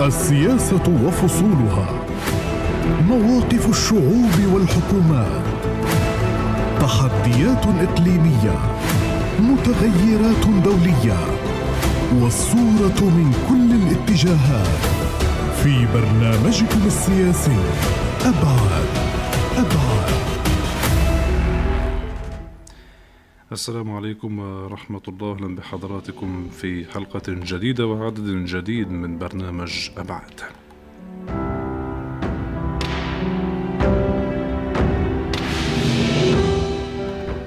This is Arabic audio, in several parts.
السياسة وفصولها. مواقف الشعوب والحكومات. تحديات إقليمية. متغيرات دولية. والصورة من كل الاتجاهات. في برنامجكم السياسي. أبعاد. أبعاد. السلام عليكم ورحمة الله. أهلا بحضراتكم في حلقة جديدة وعدد جديد من برنامج أبعاد.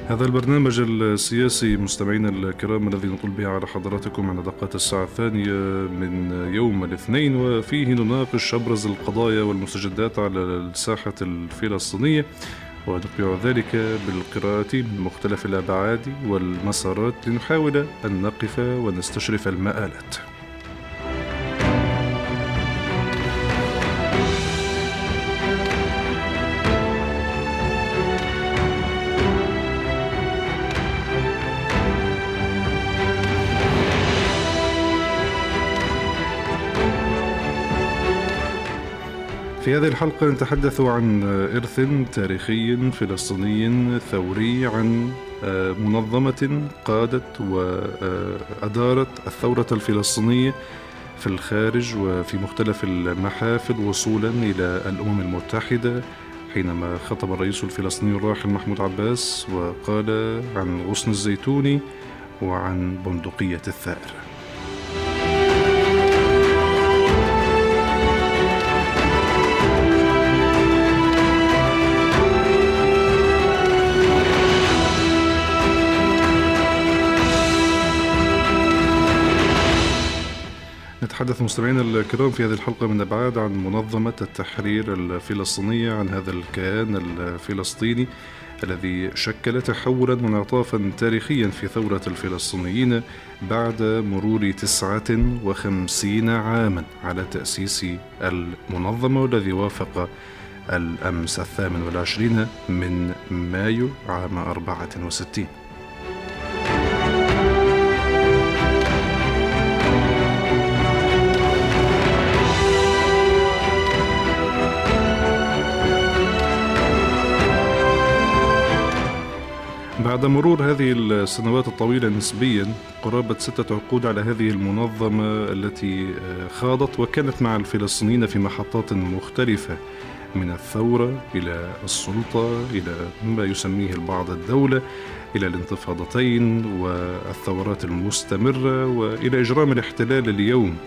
هذا البرنامج السياسي مستمعينا الكرام الذي نطل به على حضراتكم عند دقات الساعة الثانية من يوم الاثنين. وفيه نناقش أبرز القضايا والمستجدات على الساحة الفلسطينية. ونتبع ذلك بالقراءة من مختلف الأبعاد والمسارات لنحاول أن نقف ونستشرف المآلات. في هذه الحلقة نتحدث عن إرث تاريخي فلسطيني ثوري عن منظمة قادت وأدارت الثورة الفلسطينية في الخارج وفي مختلف المحافل وصولا إلى الأمم المتحدة حينما خطب الرئيس الفلسطيني الراحل محمود عباس وقال عن غصن الزيتون وعن بندقية الثائر نتحدث مستمعينا الكرام في هذه الحلقة من أبعاد عن منظمة التحرير الفلسطينية عن هذا الكيان الفلسطيني الذي شكل تحولا وانعطافا تاريخيا في ثورة الفلسطينيين بعد مرور 59 عاما على تأسيس المنظمة والذي وافق الأمس الثامن والعشرين من مايو عام 64 بعد مرور هذه السنوات الطويلة نسبيا قرابة ستة عقود على هذه المنظمة التي خاضت وكانت مع الفلسطينيين في محطات مختلفة من الثورة إلى السلطة إلى ما يسميه البعض الدولة إلى الانتفاضتين والثورات المستمرة وإلى إجرام الاحتلال اليوم.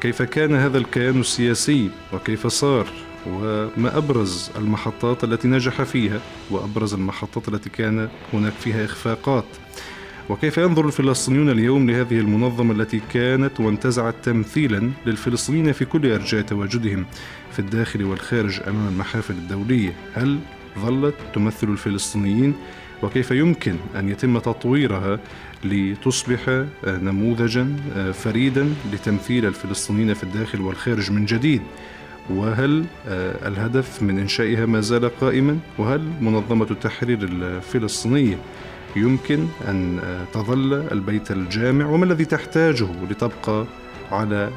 كيف كان هذا الكيان السياسي؟ وكيف صار؟ وما أبرز المحطات التي نجح فيها وأبرز المحطات التي كان هناك فيها إخفاقات. وكيف ينظر الفلسطينيون اليوم لهذه المنظمة التي كانت وانتزعت تمثيلا للفلسطينيين في كل أرجاء تواجدهم في الداخل والخارج أمام المحافل الدولية؟ هل ظلت تمثل الفلسطينيين؟ وكيف يمكن أن يتم تطويرها لتصبح نموذجا فريدا لتمثيل الفلسطينيين في الداخل والخارج من جديد؟ وهل الهدف من إنشائها ما زال قائما؟ وهل منظمة التحرير الفلسطينية يمكن أن تظل البيت الجامع؟ وما الذي تحتاجه لتبقى على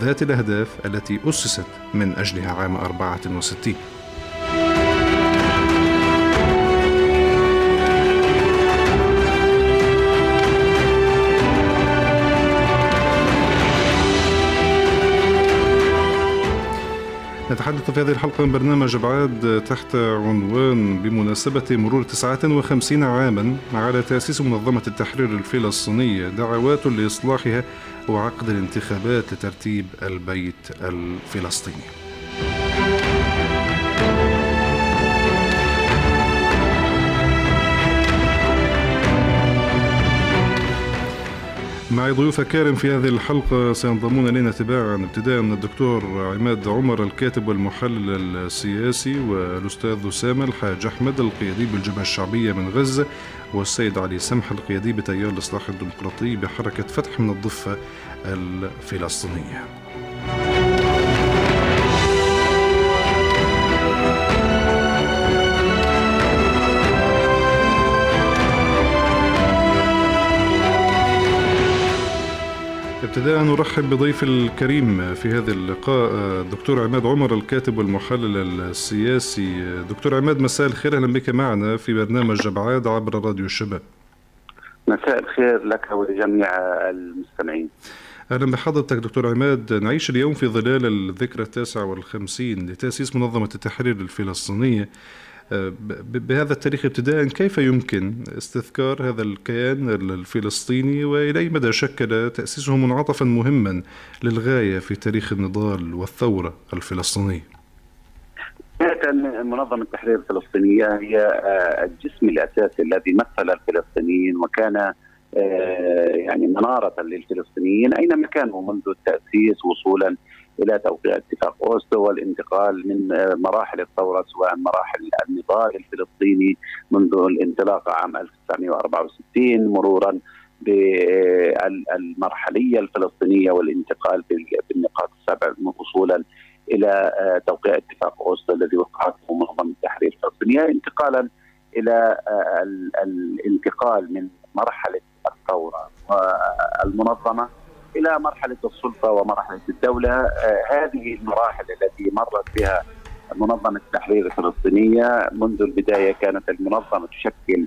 ذات الأهداف التي أسست من أجلها عام 64 نتحدث في هذه الحلقة من برنامج أبعاد تحت عنوان بمناسبة مرور 59 عاما على تأسيس منظمة التحرير الفلسطينية دعوات لإصلاحها وعقد الانتخابات لترتيب البيت الفلسطيني. معي ضيوف كارم في هذه الحلقة سينضمون إلينا تباعا ابتداء من الدكتور عماد عمر الكاتب والمحلل السياسي والأستاذ أسامة الحاج أحمد القيادي بالجبهة الشعبية من غزة والسيد علي سمح القيادي بتيار الإصلاح الديمقراطي بحركة فتح من الضفة الفلسطينية. ابتداء نرحب بضيف الكريم في هذا اللقاء الدكتور عماد عمر الكاتب والمحلل السياسي. دكتور عماد مساء الخير. أهلا بك معنا في برنامج أبعاد عبر راديو الشباب. مساء الخير لك ولجميع المستمعين. أهلا بحضرتك دكتور عماد. نعيش اليوم في ظلال الذكرى التاسعة والخمسين لتأسيس منظمة التحرير الفلسطينية. بهذا التاريخ ابتداء كيف يمكن استذكار هذا الكيان الفلسطيني وإلى أي مدى شكل تأسيسه منعطفا مهما للغاية في تاريخ النضال والثورة الفلسطينية؟ منظمة التحرير الفلسطينية هي الجسم الأساسي الذي مثل الفلسطينيين وكان يعني منارة للفلسطينيين أينما كانوا منذ التأسيس وصولا إلى توقيع اتفاق اوسلو والانتقال من مراحل الثورة سواء مراحل النضال الفلسطيني منذ الانطلاقه عام 1964 مرورا بالمرحلية الفلسطينية والانتقال بالنقاط السبع وصولا إلى توقيع اتفاق اوسلو الذي وقعته منظمه التحرير الفلسطينية انتقالا إلى الانتقال من مرحلة الثورة والمنظمة إلى مرحلة السلطة ومرحلة الدولة. آه هذه المراحل التي مرت بها منظمة التحرير الفلسطينية. منذ البداية كانت المنظمة تشكل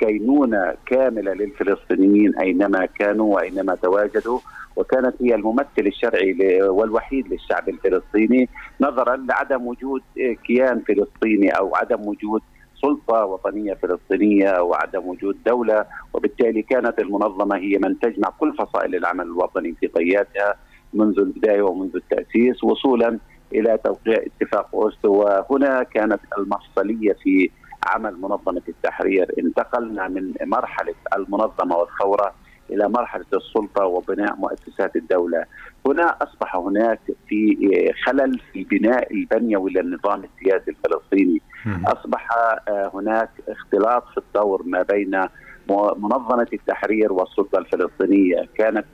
كينونة كاملة للفلسطينيين أينما كانوا وأينما تواجدوا وكانت هي الممثل الشرعي والوحيد للشعب الفلسطيني نظرا لعدم وجود كيان فلسطيني أو عدم وجود سلطة وطنية فلسطينية وعدم وجود دولة وبالتالي كانت المنظمة هي من تجمع كل فصائل العمل الوطني في قيادها منذ البداية ومنذ التأسيس وصولا إلى توقيع اتفاق اوسلو وهنا كانت المفصلية في عمل منظمة التحرير انتقلنا من مرحلة المنظمة والثورة إلى مرحلة السلطة وبناء مؤسسات الدولة. هنا أصبح هناك في خلل في بناء البنيوي للنظام السياسي الفلسطيني. أصبح هناك اختلاط في الدور ما بين منظمة التحرير والسلطة الفلسطينية، كانت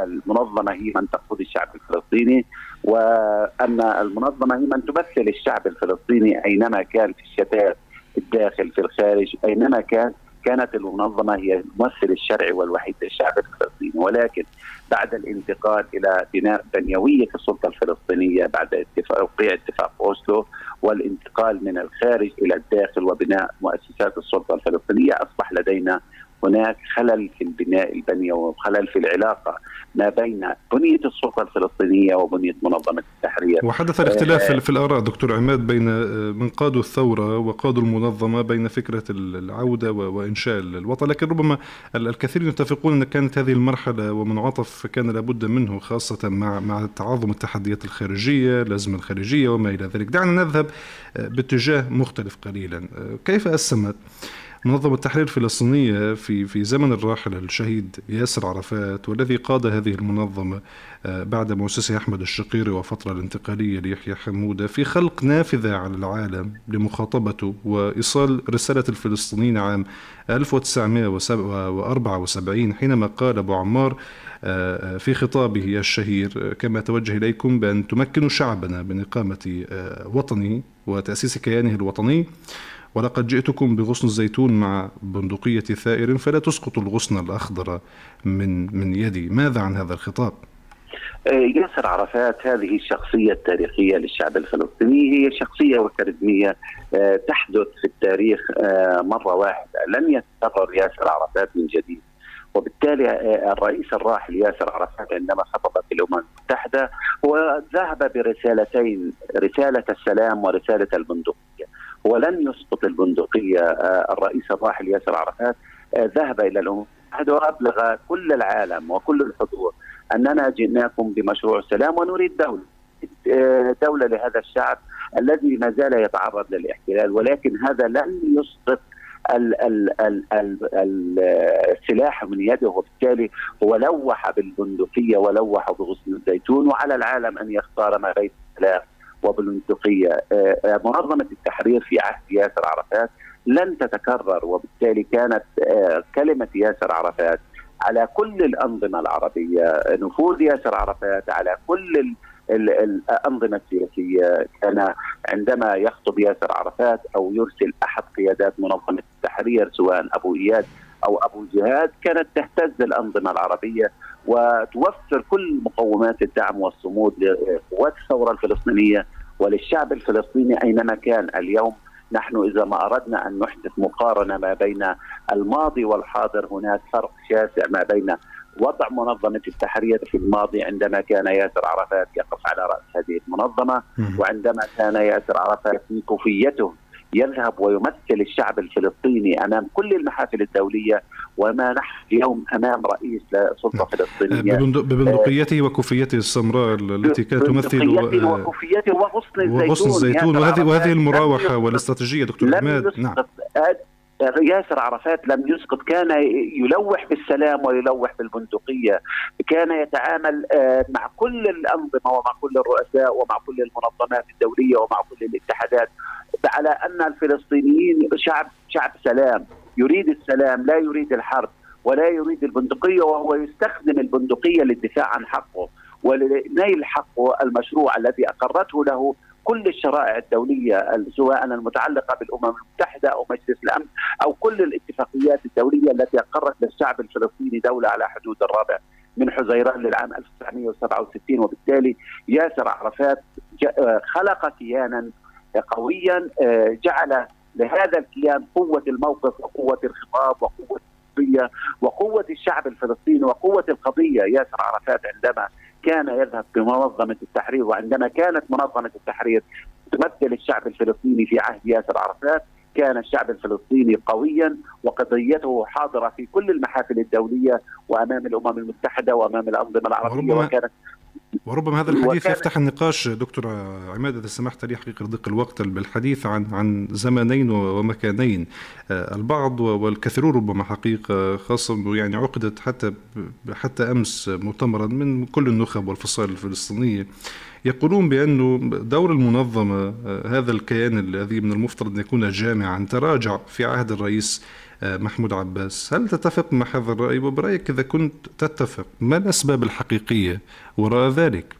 المنظمة هي من تقود الشعب الفلسطيني وأن المنظمة هي من تمثل الشعب الفلسطيني أينما كان في الشتات في الداخل في الخارج أينما كان كانت المنظمة هي الممثل الشرعي والوحيد للشعب الفلسطيني. ولكن بعد الانتقال إلى بناء بنيوية السلطة الفلسطينية بعد توقيع اتفاق أوسلو والانتقال من الخارج إلى الداخل وبناء مؤسسات السلطة الفلسطينية أصبح لدينا هناك خلل في البناء البنيوي وخلل في العلاقة ما بين بنية السلطة الفلسطينية وبنية منظمة التحرير. وحدث الاختلاف آه في الاراء دكتور عماد بين من قادوا الثورة وقادوا المنظمة بين فكرة العودة وإنشاء الوطن، لكن ربما الكثير يتفقون إن كانت هذه المرحلة ومنعطف كان لابد منه خاصة مع مع تعاظم التحديات الخارجية، الأزمة الخارجية وما إلى ذلك. دعنا نذهب باتجاه مختلف قليلا. كيف اسمت منظمة التحرير الفلسطينية في في زمن الراحل الشهيد ياسر عرفات والذي قاد هذه المنظمة بعد مؤسسه أحمد الشقيري وفترة الانتقالية ليحيى حمودة في خلق نافذة على العالم لمخاطبته وإيصال رسالة الفلسطينيين عام 1974 حينما قال أبو عمار في خطابه الشهير كما توجه إليكم بأن تمكنوا شعبنا من إقامة وطنه وتأسيس كيانه الوطني. ولقد جئتكم بغصن الزيتون مع بندقية ثائر فلا تسقطوا الغصن الأخضر من من يدي. ماذا عن هذا الخطاب؟ ياسر عرفات هذه الشخصية التاريخية للشعب الفلسطيني هي شخصية وكاريزمية تحدث في التاريخ مرة واحدة. لن يتكرر ياسر عرفات من جديد. وبالتالي الرئيس الراحل ياسر عرفات عندما خطب في الأمم المتحدة هو ذهب برسالتين رسالة السلام ورسالة البندقية. ولن يسقط البندقية الرئيس الراحل ياسر عرفات ذهب إلى الأمم. المتحده وابلغ كل العالم وكل الحضور أننا جئناكم بمشروع سلام ونريد دولة دولة لهذا الشعب الذي ما زال يتعرض للاحتلال ولكن هذا لن يسقط ال ال ال ال السلاح من يده. وبالتالي هو لوح بالبندقية ولوح بغصن الزيتون وعلى العالم أن يختار ما بين السلاح وبالبندقيه منظمة التحرير في عهد ياسر عرفات لن تتكرر وبالتالي كانت كلمة ياسر عرفات على كل الأنظمة العربية نفوذ ياسر عرفات على كل الأنظمة السياسية. كان عندما يخطب ياسر عرفات أو يرسل أحد قيادات منظمة التحرير سواء أبو إياد أو أبو جهاد كانت تهتز الأنظمة العربية وتوفر كل مقومات الدعم والصمود لقوات الثورة الفلسطينية وللشعب الفلسطيني أينما كان. اليوم نحن إذا ما أردنا أن نحدث مقارنة ما بين الماضي والحاضر هناك فرق شاسع ما بين وضع منظمة التحرير في الماضي عندما كان ياسر عرفات يقف على رأس هذه المنظمة وعندما كان ياسر عرفات في كوفيته يذهب ويمثل الشعب الفلسطيني أمام كل المحافل الدولية وما نحن اليوم أمام رئيس لسلطة فلسطينية. ببندقيته وكفيته السمراء التي كانت تمثل وكفيته وغصن الزيتون. وغصن الزيتون. وهذه وهذه المراوحه والاستراتيجية دكتور عماد نعم. ياسر عرفات لم يسقط. كان يلوح بالسلام ويلوح بالبندقية. كان يتعامل آه، مع كل الأنظمة ومع كل الرؤساء ومع كل المنظمات الدولية ومع كل الاتحادات. على أن الفلسطينيين شعب شعب سلام يريد السلام لا يريد الحرب ولا يريد البندقية وهو يستخدم البندقية للدفاع عن حقه ولنيل حقه المشروع الذي أقرته له كل الشرائع الدولية سواء المتعلقة بالأمم المتحدة أو مجلس الأمن أو كل الاتفاقيات الدولية التي أقرت للشعب الفلسطيني دولة على حدود الرابع من حزيران للعام 1967 وبالتالي ياسر عرفات خلق كيانا قويا آه، جعل لهذا الكيان قوة الموقف وقوة الخطاب وقوة القضية وقوة الشعب الفلسطيني وقوة القضية. ياسر عرفات عندما كان يذهب بمنظمه التحرير وعندما كانت منظمة التحرير تمثل الشعب الفلسطيني في عهد ياسر عرفات كان الشعب الفلسطيني قويا وقضيته حاضرة في كل المحافل الدولية وأمام الأمم المتحدة وأمام الأنظمة العربية وكانت وربما هذا الحديث يفتح النقاش دكتور عماد إذا سمحت لي حقيقة ضيق الوقت بالحديث عن عن زمانين ومكانين. آه، البعض والكثيرون ربما حقيقة خاصة يعني عقدت حتى حتى أمس مؤتمرا من كل النخب والفصائل الفلسطينية. يقولون بأنه دور المنظمة آه، هذا الكيان الذي من المفترض أن يكون جامعا تراجع في عهد الرئيس آه، محمود عباس. هل تتفق مع هذا الرأي؟ وبرأيك إذا كنت تتفق ما الأسباب الحقيقية وراء ذلك؟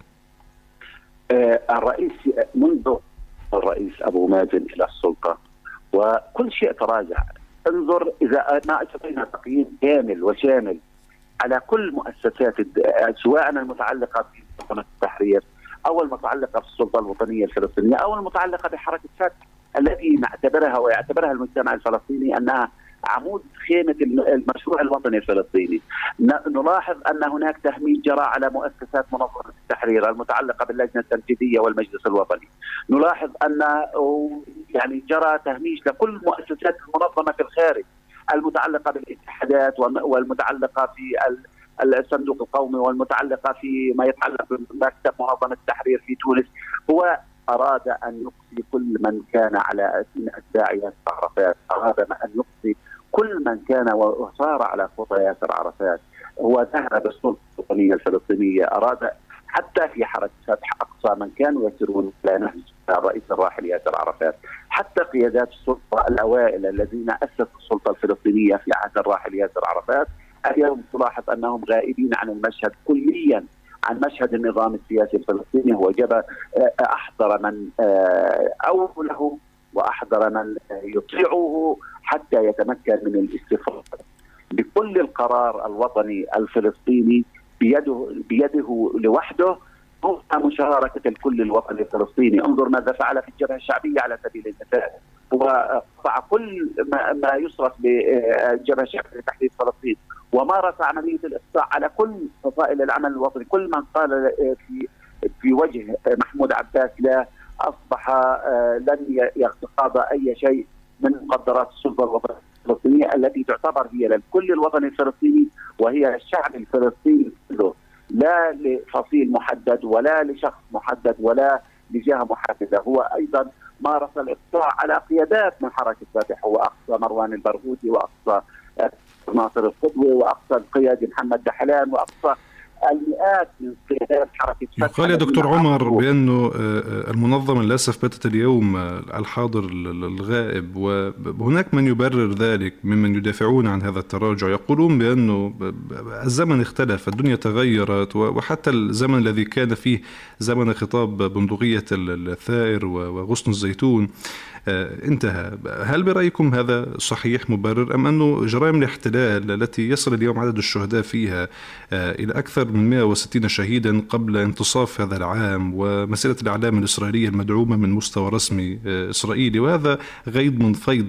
آه، الرئيس منذ الرئيس أبو مازن إلى السلطة وكل شيء تراجع. انظر إذا ما أتينا تقييم كامل وشامل على كل مؤسسات سواء المتعلقة في التحرير أو المتعلقه في السلطة الوطنية الفلسطينية أو المتعلقة بحركة فتح التي نعتبرها ويعتبرها المجتمع الفلسطيني أنها عمود خيمة المشروع الوطني الفلسطيني. نلاحظ أن هناك تهميش جرى على مؤسسات منظمة التحرير المتعلقة باللجنة التنفيذية والمجلس الوطني. نلاحظ أن يعني جرى تهميش لكل مؤسسات المنظمة في الخارج المتعلقة بالاتحادات والمتعلقة في الصندوق القومي والمتعلقة في ما يتعلق بمكتب منظمه التحرير في تونس هو أراد أن يقصي كل من كان على اتباع ياسر عرفات، أراد أن يقصي كل من كان وصار على خطى ياسر عرفات، هو ذهب بالسلطة الوطنية الفلسطينية، أراد حتى في حركة فتح أقصى من كانوا يسيرون إلى نهج الرئيس الراحل ياسر عرفات، حتى قيادات السلطة الأوائل الذين أسسوا السلطة الفلسطينية في عهد الراحل ياسر عرفات اليوم تلاحظ أنهم غائبين عن المشهد كليا عن مشهد النظام السياسي الفلسطيني. هو جب آه، أحضر من آه، أوله وأحضر من يطيعه حتى يتمكن من الاستفاده بكل القرار الوطني الفلسطيني بيده بيده لوحده دون مشاركة الكل الوطني الفلسطيني، انظر ماذا فعل في الجبهة الشعبية على سبيل المثال، وقطع كل ما, يصرف بالجبهه الشعبيه لتحرير فلسطين، ومارس عملية الإقصاء على كل فصائل العمل الوطني، كل من قال في في وجه محمود عباس لا أصبح آه، لن يتقاضى أي شيء من مقدرات السلطة الوطنية الفلسطينيه التي تعتبر هي للكل الوطني الفلسطيني وهي الشعب الفلسطيني كله. لا لفصيل محدد ولا لشخص محدد ولا لجهة محددة. هو أيضا مارس الإقصاء على قيادات من حركة فتح هو اقصى مروان البرغوثي وأقصى ناصر القدوي وأقصى القيادي محمد دحلان وأقصى المئات من قيادات حركة فتح يقال يا دكتور عمر بأنه المنظمة للأسف باتت اليوم الحاضر الغائب وهناك من يبرر ذلك ممن يدافعون عن هذا التراجع يقولون بأنه الزمن اختلف الدنيا تغيرت وحتى الزمن الذي كان فيه زمن خطاب بندقية الثائر وغصن الزيتون. آه، انتهى. هل برأيكم هذا صحيح مبرر أم أنه جرائم الاحتلال التي يصل اليوم عدد الشهداء فيها آه، إلى أكثر من 160 شهيدا قبل انتصاف هذا العام ومسألة الإعلام الإسرائيلية المدعومة من مستوى رسمي آه، إسرائيلي؟ وهذا غيض من فيض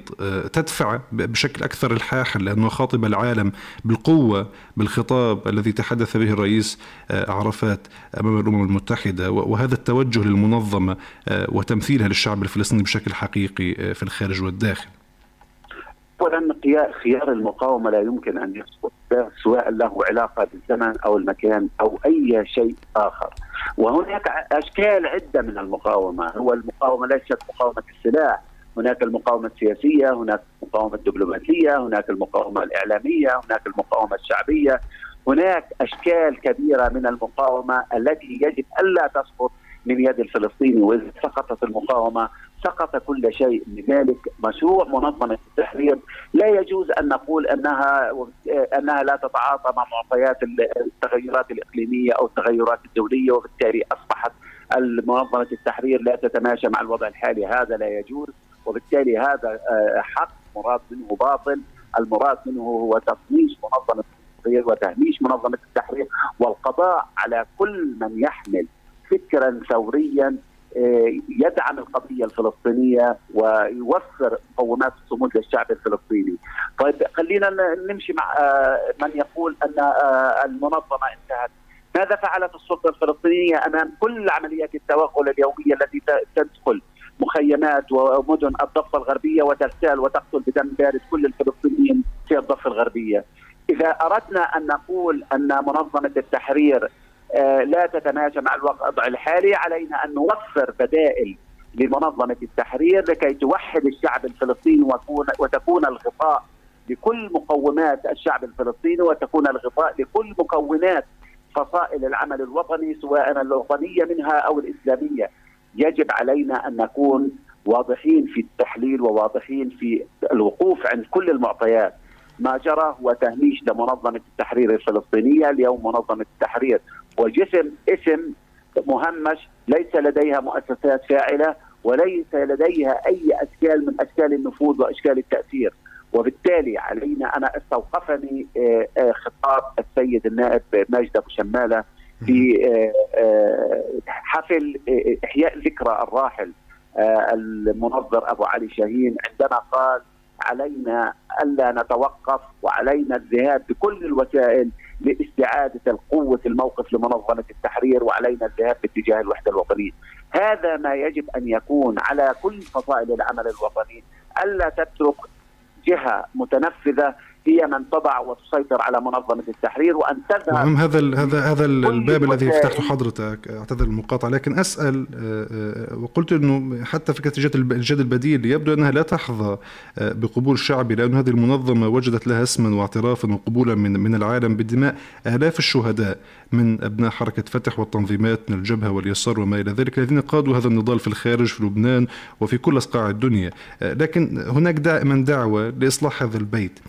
تدفع بشكل أكثر الحاح لأنه خاطب العالم بالقوة بالخطاب الذي تحدث به الرئيس عرفات أمام الأمم المتحدة. وهذا التوجه للمنظمة وتمثيلها للشعب الفلسطيني بشكل حقيقي. الحقيقي آه، في الخارج والداخل. اولا خيار المقاومة لا يمكن أن يسقط سواء له علاقة بالزمن أو المكان أو أي شيء آخر. وهناك أشكال عدة من المقاومة. هو المقاومة ليست مقاومة السلاح. هناك المقاومة السياسية هناك المقاومة الدبلوماسية هناك المقاومة الإعلامية هناك المقاومة الشعبية. هناك أشكال كبيرة من المقاومة التي يجب ألا تسقط من يد الفلسطيني وإذا سقطت المقاومة سقط كل شيء لذلك مشروع منظمة التحرير. لا يجوز أن نقول أنها أنها لا تتعاطى مع معطيات التغيرات الإقليمية أو التغيرات الدولية وبالتالي أصبحت منظمه التحرير لا تتماشى مع الوضع الحالي. هذا لا يجوز وبالتالي هذا آه، حق مراد منه باطل. المراد منه هو تطنيش منظمة التحرير وتهميش منظمة التحرير. والقضاء على كل من يحمل فكرا ثوريا يدعم القضية الفلسطينية ويوفر مقومات الصمود للشعب الفلسطيني. طيب خلينا نمشي مع آه، من يقول أن آه، المنظمة انتهت. ماذا فعلت السلطة الفلسطينية أمام كل عمليات التوغل اليوميه التي تدخل مخيمات ومدن الضفة الغربية وتغتال وتقتل بدم بارد كل الفلسطينيين في الضفة الغربية. إذا أردنا أن نقول أن منظمة التحرير آه، لا تتماشى مع الوضع الحالي علينا أن نوفر بدائل لمنظمة التحرير لكي توحد الشعب الفلسطيني وتكون الغطاء لكل مقومات الشعب الفلسطيني وتكون الغطاء لكل مكونات فصائل العمل الوطني سواء الوطنية منها أو الإسلامية. يجب علينا أن نكون واضحين في التحليل وواضحين في الوقوف عند كل المعطيات. ما جرى هو تهميش لمنظمة التحرير الفلسطينية، اليوم منظمة التحرير وجسم اسم مهمش ليس لديها مؤسسات فاعلة وليس لديها أي أشكال من أشكال النفوذ وأشكال التأثير. وبالتالي علينا أنا استوقفني آه، آه، خطاب السيد النائب ماجد أبو شمالة في آه، حفل إحياء ذكرى الراحل المنظر أبو علي شاهين. عندما قال علينا ألا نتوقف وعلينا الذهاب بكل الوسائل لاستعاده القوة الموقف لمنظمة التحرير وعلينا الذهاب باتجاه الوحدة الوطنية. هذا ما يجب أن يكون على كل فصائل العمل الوطني ألا تترك جهة متنفذة هي من تضع وتسيطر على منظمة التحرير وأن تذهب نعم هذا هذا هذا الباب الذي فتحته حضرتك أعتذر المقاطعة لكن أسأل آه، آه، وقلت إنه حتى فكرة الجد البديل يبدو أنها لا تحظى آه، بقبول شعبي لأن هذه المنظمة وجدت لها اسما واعترافا وقبولا من من العالم بدماء آلاف الشهداء من أبناء حركة فتح والتنظيمات من الجبهة واليسار وما إلى ذلك الذين قادوا هذا النضال في الخارج في لبنان وفي كل أصقاع الدنيا. لكن هناك دائما دعوة لإصلاح هذا البيت.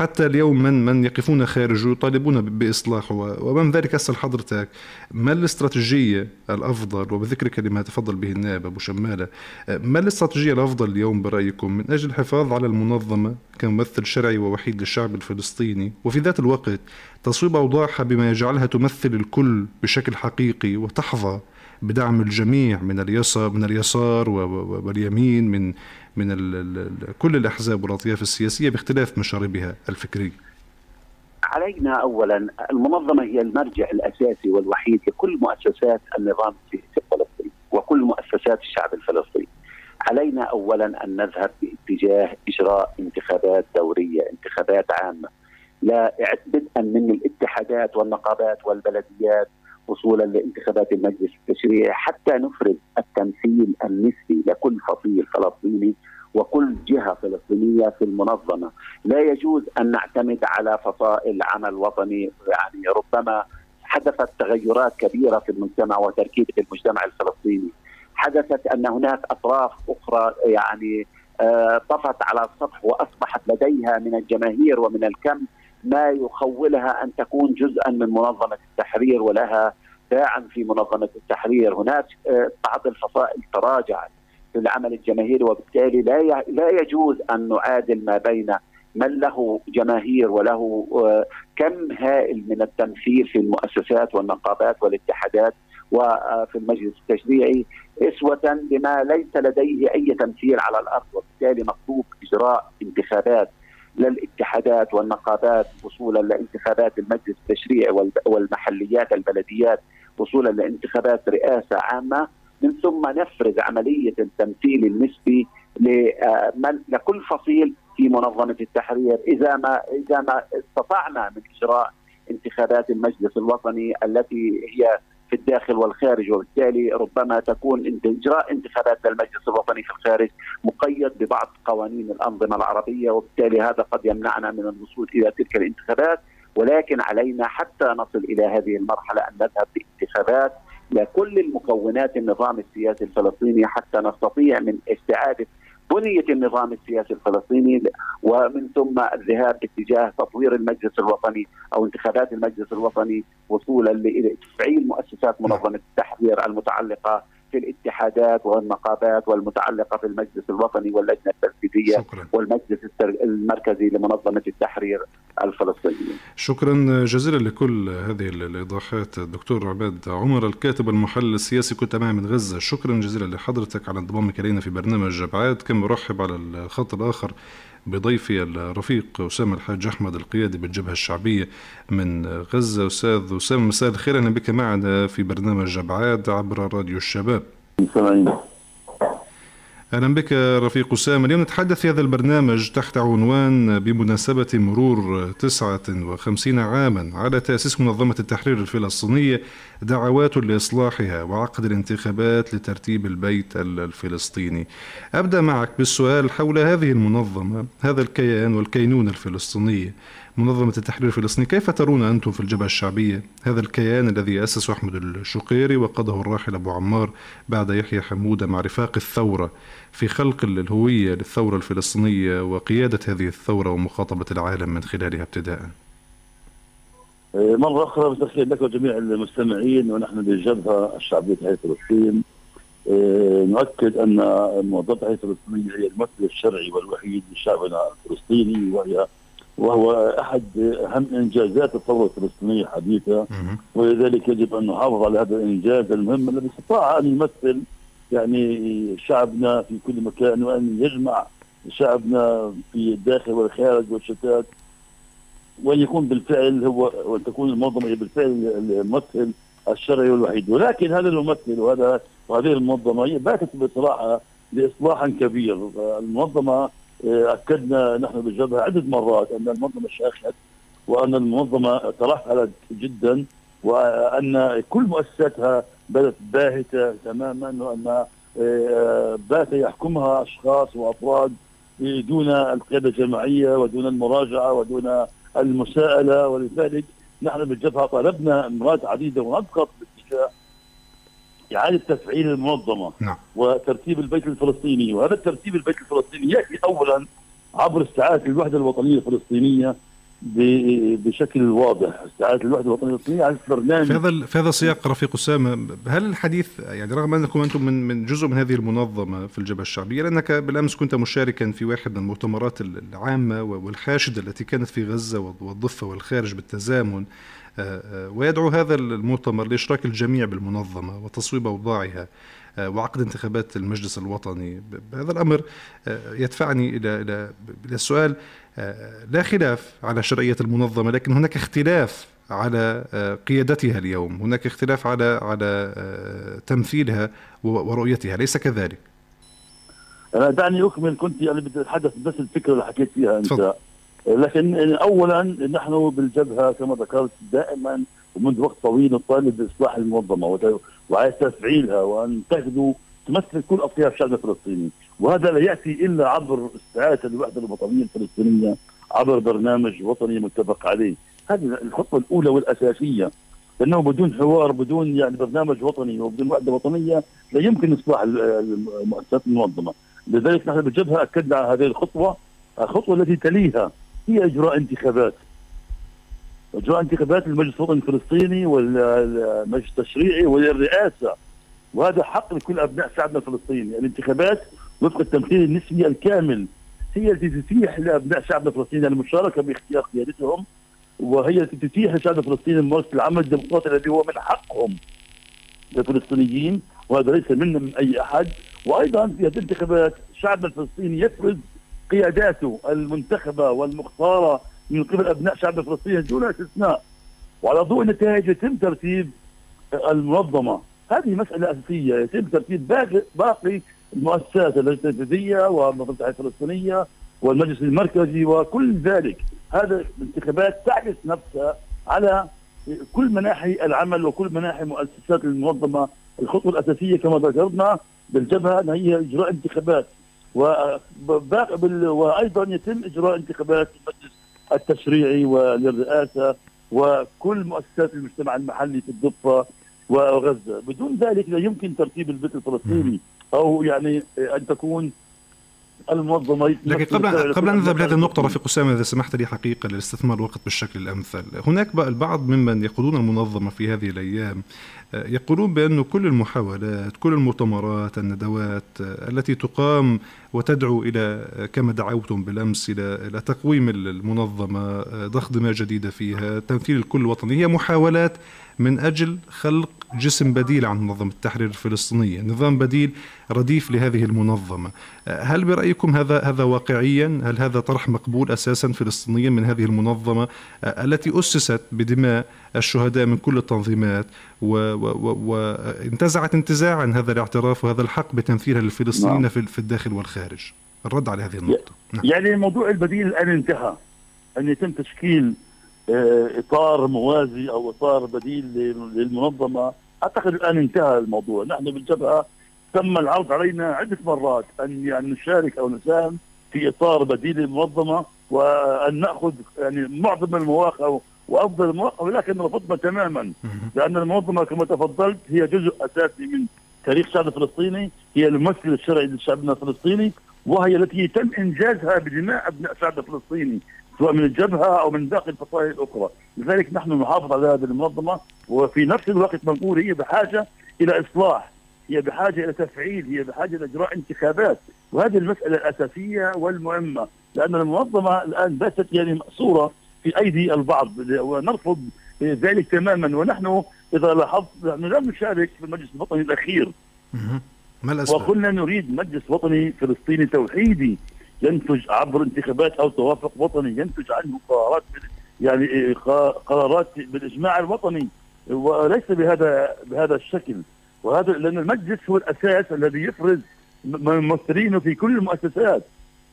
حتى اليوم من من يقفون خارجه يطالبون بإصلاحه ومن ذلك أسأل حضرتك. ما الاستراتيجية الأفضل وبذكر كلمة تفضل به النائب أبو شمالة ما الاستراتيجية الأفضل اليوم برأيكم من أجل الحفاظ على المنظمة كممثل شرعي ووحيد للشعب الفلسطيني؟ وفي ذات الوقت تصويب أوضاعها بما يجعلها تمثل الكل بشكل حقيقي وتحظى بدعم الجميع من اليسار من اليسار واليمين من من كل الأحزاب والأطياف السياسية باختلاف مشاربها الفكريه. علينا اولا المنظمة هي المرجع الأساسي والوحيد لكل مؤسسات النظام الفلسطيني وكل مؤسسات الشعب الفلسطيني. علينا اولا أن نذهب باتجاه إجراء انتخابات دورية، انتخابات عامة. لا بدءا من الاتحادات والنقابات والبلديات وصولا لانتخابات المجلس التشريعي حتى نفرض التمثيل النسبي لكل فصيل فلسطيني وكل جهة فلسطينية في المنظمة. لا يجوز أن نعتمد على فصائل عمل وطني يعني ربما حدثت تغيرات كبيرة في المجتمع وتركيبه المجتمع الفلسطيني. حدثت أن هناك أطراف أخرى يعني آه، طفت على السطح وأصبحت لديها من الجماهير ومن الكم ما يخولها أن تكون جزءا من منظمة التحرير ولها باعا في منظمة التحرير، هناك آه، بعض الفصائل تراجعت في العمل الجماهيري وبالتالي لا لا يجوز أن نعادل ما بين من له جماهير وله آه، كم هائل من التمثيل في المؤسسات والنقابات والاتحادات وفي المجلس التشريعي إسوة بما ليس لديه أي تمثيل على الأرض. وبالتالي مطلوب إجراء انتخابات للاتحادات والنقابات وصولا لانتخابات المجلس التشريعي والمحليات البلديات. وصولا لانتخابات رئاسة عامة من ثم نفرز عملية التمثيل النسبي لكل فصيل في منظمة التحرير. إذا ما إذا ما استطعنا من إجراء انتخابات المجلس الوطني التي هي في الداخل والخارج وبالتالي ربما تكون إجراء انتخابات للمجلس الوطني في الخارج مقيد ببعض قوانين الأنظمة العربية وبالتالي هذا قد يمنعنا من الوصول إلى تلك الانتخابات. ولكن علينا حتى نصل إلى هذه المرحلة أن نذهب بانتخابات لكل المكونات النظام السياسي الفلسطيني حتى نستطيع من استعاده بنية النظام السياسي الفلسطيني ومن ثم الذهاب باتجاه تطوير المجلس الوطني أو انتخابات المجلس الوطني وصولا لتفعيل مؤسسات منظمة التحرير المتعلقة في الاتحادات والنقابات والمتعلقة في المجلس الوطني واللجنة التنفيذية والمجلس المركزي لمنظمة التحرير الفلسطينية. شكرا جزيلا لكل هذه الإيضاحات. الدكتور عباد عمر الكاتب المحلل السياسي كنت معي من غزة، شكرا جزيلا لحضرتك على انضمامك إلينا في برنامج أبعاد، كم ارحب على الخط الآخر بضيفي الرفيق أسامة الحاج أحمد القيادي بالجبهة الشعبية من غزة. أستاذ أسامة مساء الخير أهلا بك معنا في برنامج أبعاد عبر راديو الشباب. أهلا بك رفيق أسامة. اليوم نتحدث في هذا البرنامج تحت عنوان بمناسبة مرور 59 عاما على تأسيس منظمة التحرير الفلسطينية دعوات لإصلاحها وعقد الانتخابات لترتيب البيت الفلسطيني. أبدأ معك بالسؤال حول هذه المنظمة هذا الكيان والكينونة الفلسطينية. منظمة التحرير الفلسطيني كيف ترون أنتم في الجبهة الشعبية؟ هذا الكيان الذي أسسه أحمد الشقيري وقاده الراحل أبو عمار بعد يحيى حمودة مع رفاق الثورة. في خلق الهوية للثورة الفلسطينية وقيادة هذه الثورة ومخاطبة العالم من خلالها ابتداء. إيه، مرة أخرى بتخيل لك وجميع المستمعين ونحن بالجبهة الشعبية تحرير فلسطين. إيه، نؤكد أن منظمة تحرير فلسطينية هي الممثل الشرعي والوحيد لشعبنا الفلسطيني وهي وهو أحد أهم إنجازات الثورة الفلسطينية الحديثه ولذلك يجب أن نحافظ على هذا الإنجاز المهم الذي استطاع أن يمثل يعني شعبنا في كل مكان وأن يجمع شعبنا في الداخل والخارج والشتات وأن يكون بالفعل هو وأن تكون المنظمة هي بالفعل الممثل الشرعي والوحيد ولكن هذا الممثل وهذا وهذه المنظمة باتت بصراحة لاصلاح كبير. المنظمة آه، أكدنا نحن بالجبهة عده مرات أن المنظمة شاخت وأن المنظمة ترهلت جدا وأن كل مؤسساتها بدات باهتة تماما وأن آه، بات يحكمها أشخاص وأفراد دون القيادة الجماعية ودون المراجعة ودون المساءلة ولذلك نحن بالجبهة طلبنا مرات عديدة ونضغط باتجاه إعادة تفعيل المنظمة نعم. وترتيب البيت الفلسطيني وهذا الترتيب البيت الفلسطيني يأتي أولا عبر استعادة الوحدة الوطنية الفلسطينية بشكل واضح. استعاده الوحدة الوطنية الفلسطينيه على البرنامج. في هذا في هذا السياق رفيق أسامة هل الحديث يعني رغم أنكم أنتم من من جزء من هذه المنظمة في الجبهة الشعبية لانك بالأمس كنت مشاركا في واحد من المؤتمرات العامة والحاشده التي كانت في غزة والضفة والخارج بالتزامن آه، آه، ويدعو هذا المؤتمر لإشراك الجميع بالمنظمة وتصويب أوضاعها آه، وعقد انتخابات المجلس الوطني. هذا الأمر يدفعني إلى إلى السؤال لا خلاف على شرعية المنظمة لكن هناك اختلاف على قيادتها اليوم هناك اختلاف على على تمثيلها ورؤيتها أليس كذلك؟ دعني أكمل كنت يعني بدي أتحدث بس الفكرة اللي حكيت فيها أنت فضل. لكن اولا نحن بالجبهة كما ذكرت دائما ومنذ وقت طويل نطالب بإصلاح المنظمة وعلى تفعيلها وأن تغدو تمثل كل أطياف الشعب الفلسطيني وهذا لا يأتي إلا عبر استعادة الوحدة الوطنية الفلسطينية عبر برنامج وطني متفق عليه. هذه الخطوة الأولى والأساسية. لأنه بدون حوار بدون يعني برنامج وطني وبدون وحدة وطنية لا يمكن إصلاح المؤسسات المنظمة. لذلك نحن بالجبهه أكدنا على هذه الخطوة. الخطوة التي تليها هي إجراء انتخابات. إجراء انتخابات المجلس الوطني الفلسطيني والمجلس التشريعي والرئاسة. وهذا حق لكل أبناء شعبنا الفلسطيني الانتخابات وفق التمثيل النسبي الكامل هي التي تتيح لأبناء شعبنا الفلسطيني المشاركة باختيار قيادتهم وهي التي تتيح لشعب الفلسطيني ممارسة العمل الديمقراطي الذي هو من حقهم الفلسطينيين وهذا ليس منا من أي أحد. وأيضا في هذه الانتخابات شعبنا الفلسطيني يفرز قياداته المنتخبه والمختاره من قبل أبناء شعب الفلسطيني دون استثناء وعلى ضوء النتائج يتم ترتيب المنظمة. هذه مسألة أساسية. يتم ترتيب باقي باقي المؤسسات اللجنه التنفيذيه والمنظمة الفلسطينية والمجلس المركزي وكل ذلك. هذا الانتخابات تعكس نفسها على كل مناحي العمل وكل مناحي مؤسسات المنظمة. الخطوة الأساسية كما ذكرنا بالجبهة هي إجراء انتخابات. وأيضا يتم إجراء انتخابات المجلس التشريعي وللرئاسه وكل مؤسسات المجتمع المحلي في الضفة. وغزه، بدون ذلك لا يمكن ترتيب البيت الفلسطيني أو يعني أن تكون المنظمة لكن قبل قبل أن نذهب لهذه النقطة رفيق أسامة إذا سمحت لي حقيقة لاستثمار الوقت بالشكل الأمثل، هناك البعض ممن يقودون المنظمة في هذه الأيام يقولون بأن كل المحاولات كل المؤتمرات الندوات التي تقام وتدعو إلى كما دعوتم بالأمس إلى إلى تقويم المنظمة ضخ دماء جديدة فيها تمثيل الكل الوطني هي محاولات من أجل خلق جسم بديل عن منظمة التحرير الفلسطينية نظام بديل رديف لهذه المنظمة هل برأيكم هذا هذا واقعيا هل هذا طرح مقبول أساسا فلسطينيا من هذه المنظمة التي أسست بدماء الشهداء من كل التنظيمات وانتزعت انتزاعا هذا الاعتراف وهذا الحق بتمثيلها للفلسطينيين نعم. في الداخل والخارج الرد على هذه النقطة نعم. يعني موضوع البديل الآن انتهى أن يتم تشكيل آه، إطار موازي أو إطار بديل للمنظمة. أعتقد الآن انتهى الموضوع. نحن بالجبهة تم العرض علينا عدة مرات أن يعني نشارك أو نساهم في إطار بديل للمنظمة وأن نأخذ يعني معظم المواقع وأفضل المواقع ولكن رفضنا تماما. لأن المنظمة كما تفضلت هي جزء أساسي من تاريخ الشعب الفلسطيني هي الممثل الشرعي لشعبنا الفلسطيني وهي التي يتم إنجازها بدماء أبناء الشعب الفلسطيني. سواء من الجبهة أو من باقي الفصائل الأخرى، لذلك نحن نحافظ على هذه المنظمة وفي نفس الوقت بنقول هي بحاجة إلى إصلاح، هي بحاجة إلى تفعيل، هي بحاجة إلى إجراء انتخابات، وهذه المسألة الأساسية والمهمة، لأن المنظمة الآن باتت يعني مأسوره في أيدي البعض. ونرفض ذلك تماما. ونحن إذا لاحظت نحن لم نشارك في المجلس الوطني الأخير. ما الأسباب؟ وقلنا نريد مجلس وطني فلسطيني توحيدي. ينتج عبر انتخابات أو توافق وطني ينتج عنه قرارات يعني قرارات بالإجماع الوطني. وليس بهذا بهذا الشكل. وهذا لأن المجلس هو الأساس الذي يفرز ممثلينه في كل المؤسسات.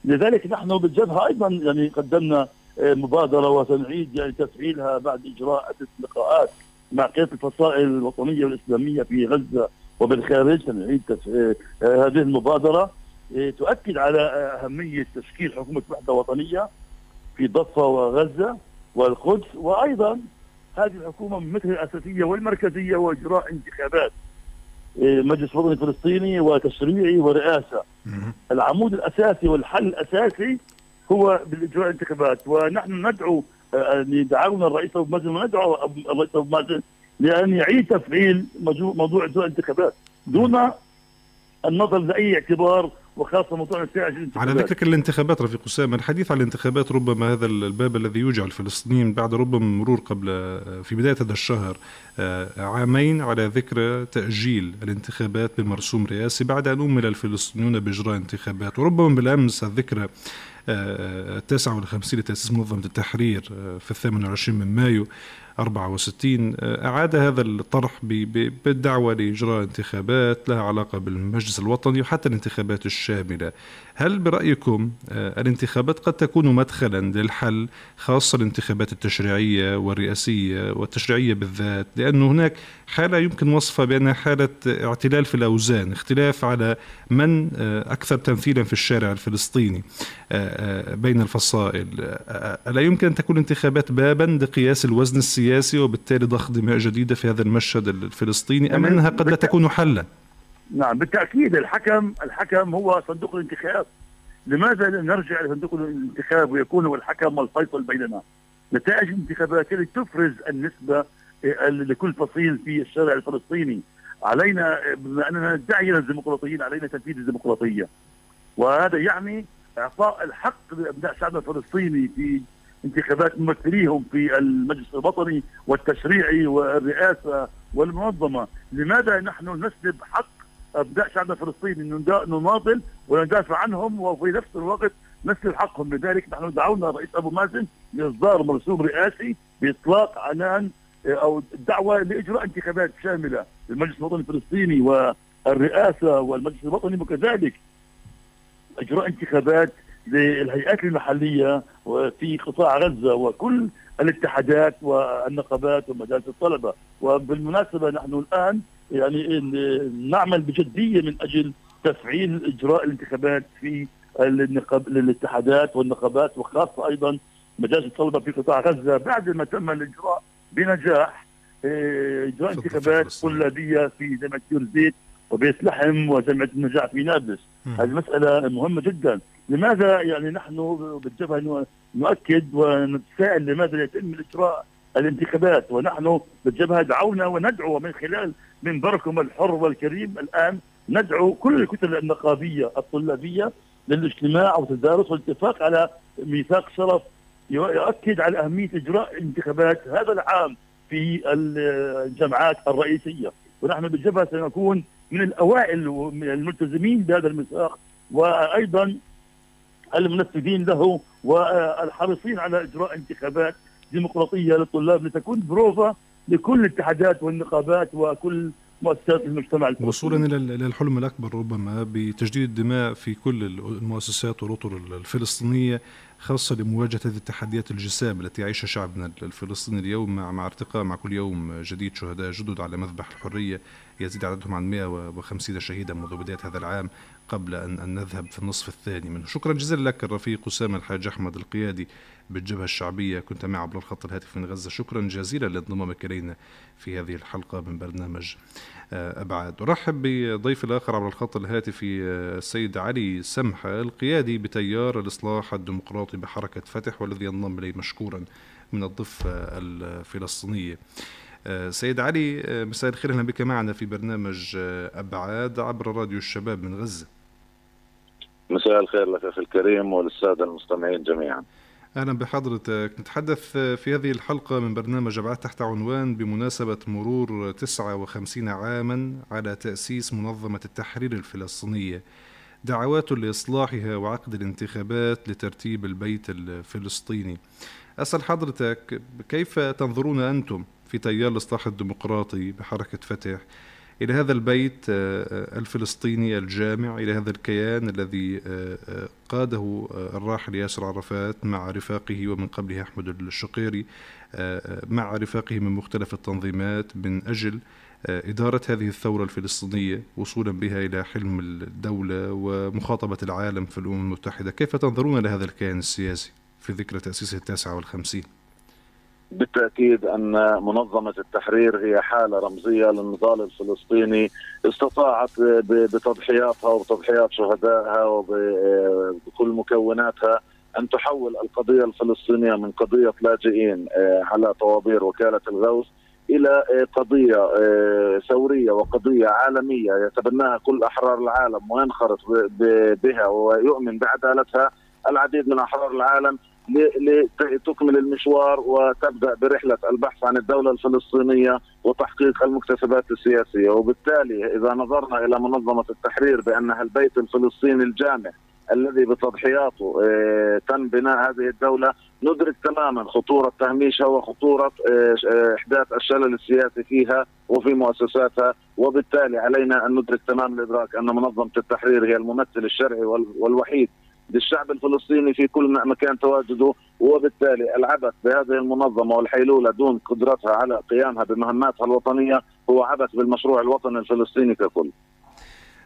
لذلك نحن بالجبهة أيضا يعني قدمنا مبادرة وسنعيد يعني تفعيلها بعد إجراء عدة لقاءات مع قيادة الفصائل الوطنية والإسلامية في غزة. وبالخارج سنعيد آه، هذه المبادرة. آه، تؤكد على أهمية تشكيل حكومة وحدة وطنية في ضفة وغزة والقدس وأيضا هذه الحكومة من مثل الأساسية والمركزية واجراء انتخابات آه، مجلس وطني فلسطيني وتشريعي ورئاسة. العمود الأساسي والحل الأساسي هو بالإجراء الانتخابات ونحن ندعو آه، دعونا الرئيس أبو مازن وندعو الرئيس أبو مازن لأن يعيد تفعيل موضوع إجراء الانتخابات دون النظر لأي اعتبار وخاصة موضوع الانتخابات. على ذكرك الانتخابات رفيق أسامة الحديث عن الانتخابات ربما هذا الباب الذي يوجع الفلسطينيين بعد ربما مرور قبل آه، في بداية هذا الشهر آه، عامين على ذكر تأجيل الانتخابات بمرسوم رئاسي بعد أن أمل الفلسطينيون بإجراء انتخابات. وربما بالأمس الذكرى التاسع والخمسين لتأسيس منظمة التحرير آه، في الثامن والعشرين من مايو 64 آه، أعاد هذا الطرح بالدعوة لإجراء انتخابات لها علاقة بالمجلس الوطني وحتى الانتخابات الشاملة. هل برأيكم آه، الانتخابات قد تكون مدخلا للحل خاصة الانتخابات التشريعية والرئاسية والتشريعية بالذات؟ لأن هناك حالة يمكن وصفها بأنها حالة اعتلال في الأوزان اختلاف على من آه، أكثر تمثيلا في الشارع الفلسطيني بين الفصائل. ألا يمكن أن تكون انتخابات بابا لقياس الوزن السياسي سياسي وبالتالي ضخ دماء جديدة في هذا المشهد الفلسطيني أم أنها قد لا تكون حلا؟ نعم بالتأكيد الحكم الحكم هو صندوق الانتخاب. لماذا نرجع لصندوق الانتخاب ويكون هو الحكم والفيصل بيننا؟ نتائج الانتخابات التي تفرز النسبة آه، لكل فصيل في الشارع الفلسطيني. علينا بما أننا ندعي الديمقراطيين علينا تنفيذ الديمقراطية. وهذا يعني إعطاء الحق لأبناء شعبنا الفلسطيني في انتخابات ممثليهم في المجلس الوطني والتشريعي والرئاسة والمنظمة، لماذا نحن نسلب حق ابناء شعبنا الفلسطيني نناضل وندافع عنهم وفي نفس الوقت نسلب حقهم. لذلك نحن دعونا الرئيس أبو مازن لإصدار مرسوم رئاسي بإطلاق عنان أو دعوة لإجراء انتخابات شاملة للمجلس الوطني الفلسطيني والرئاسة والمجلس الوطني وكذلك إجراء انتخابات للهيئات المحلية في قطاع غزة وكل الاتحادات والنقابات ومجالس الطلبة. وبالمناسبة نحن الآن يعني نعمل بجدية من أجل تفعيل إجراء الانتخابات في النقاب الاتحادات والنقابات وخاصة أيضا مجالس الطلبة في قطاع غزة بعد ما تم الإجراء بنجاح آه، إجراء انتخابات طلابيه في جامعة يورزيت وبيت لحم وجامعة النجاح في نابلس. هذه مسألة مهمة جدا. لماذا يعني نحن بالجبهة نؤكد ونتساءل لماذا يتم اجراء الانتخابات ونحن بالجبهه دعونا وندعو من خلال منبركم الحر والكريم الآن ندعو كل الكتل النقابية الطلابية للاجتماع والتدارس والاتفاق على ميثاق شرف يؤكد على أهمية إجراء انتخابات هذا العام في الجامعات الرئيسية. ونحن بالجبهه سنكون من الأوائل الملتزمين بهذا الميثاق وأيضا المنفذين له والحريصين على إجراء انتخابات ديمقراطية للطلاب لتكون بروفا لكل الاتحادات والنقابات وكل مؤسسات المجتمع الفلسطيني. وصولا إلى الحلم الأكبر ربما بتجديد الدماء في كل المؤسسات والأطر الفلسطينية خاصة لمواجهة هذه التحديات الجسام التي يعيشها شعبنا الفلسطيني اليوم مع مع ارتقاء مع كل يوم جديد شهداء جدد على مذبح الحرية يزيد عددهم عن 150 شهيدا منذ بداية هذا العام قبل أن نذهب في النصف الثاني منه شكرا جزيلا لك الرفيق أسامة الحاج أحمد القيادي بالجبهة الشعبية. كنت معي عبر الخط الهاتف من غزة. شكرا جزيلا لانضمامك إلينا في هذه الحلقة من برنامج آه، أبعاد. أرحب بضيف الآخر عبر الخط الهاتفي آه، السيد علي سمحة القيادي بتيار الإصلاح الديمقراطي بحركة فتح والذي ينضم إلي مشكورا من الضفة الفلسطينية. آه، سيد علي مساء الخير. أهلا بك معنا في برنامج أبعاد عبر راديو الشباب من غزة. مساء الخير لك أخي الكريم وللسادة المستمعين جميعا. أهلا بحضرتك. نتحدث في هذه الحلقة من برنامج أبعاد تحت عنوان بمناسبة مرور 59 عاما على تأسيس منظمة التحرير الفلسطينية. دعوات لإصلاحها وعقد الانتخابات لترتيب البيت الفلسطيني. أسأل حضرتك كيف تنظرون أنتم في تيار الإصلاح الديمقراطي بحركة فتح؟ إلى هذا البيت آه، آه، الفلسطيني الجامع إلى هذا الكيان الذي آه، قاده الراحل ياسر عرفات مع رفاقه ومن قبله أحمد الشقيري مع رفاقه من مختلف التنظيمات من أجل إدارة هذه الثورة الفلسطينية وصولا بها إلى حلم الدولة ومخاطبة العالم في الأمم المتحدة كيف تنظرون لهذا الكيان السياسي في ذكرى تأسيسه التاسعة والخمسين؟ بالتأكيد أن منظمة التحرير هي حالة رمزية للنضال الفلسطيني. استطاعت بتضحياتها وبتضحيات شهدائها وبكل مكوناتها أن تحول القضية الفلسطينية من قضية لاجئين آه، على طوابير وكالة الغوث إلى آه، قضية آه، ثورية وقضية عالمية يتبناها كل أحرار العالم وينخرط بها ويؤمن بعدالتها. العديد من أحرار العالم لتكمل المشوار وتبدأ برحلة البحث عن الدولة الفلسطينية وتحقيق المكتسبات السياسية. وبالتالي إذا نظرنا إلى منظمة التحرير بأنها البيت الفلسطيني الجامع الذي بتضحياته آه، تم بناء هذه الدولة ندرك تماما خطورة تهميشها وخطورة آه، آه، إحداث الشلل السياسي فيها وفي مؤسساتها. وبالتالي علينا أن ندرك تمام الإدراك أن منظمة التحرير هي الممثل الشرعي والوحيد للشعب الفلسطيني في كل مكان تواجده وبالتالي العبث بهذه المنظمة والحيلولة دون قدرتها على قيامها بمهماتها الوطنية هو عبث بالمشروع الوطني الفلسطيني ككل.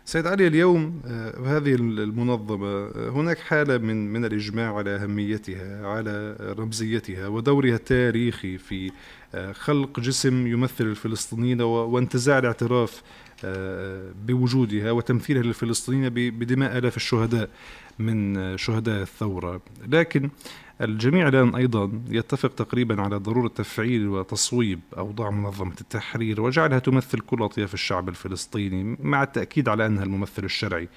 سيد علي اليوم آه، هذه المنظمة آه، هناك حالة من من الإجماع على أهميتها على رمزيتها ودورها التاريخي في آه، خلق جسم يمثل الفلسطينيين وانتزاع الاعتراف بوجودها وتمثيلها للفلسطينيين بدماء آلاف الشهداء من شهداء الثورة. لكن الجميع الآن أيضا يتفق تقريبا على ضرورة تفعيل وتصويب أوضاع منظمة التحرير وجعلها تمثل كل أطياف الشعب الفلسطيني مع التأكيد على أنها الممثل الشرعي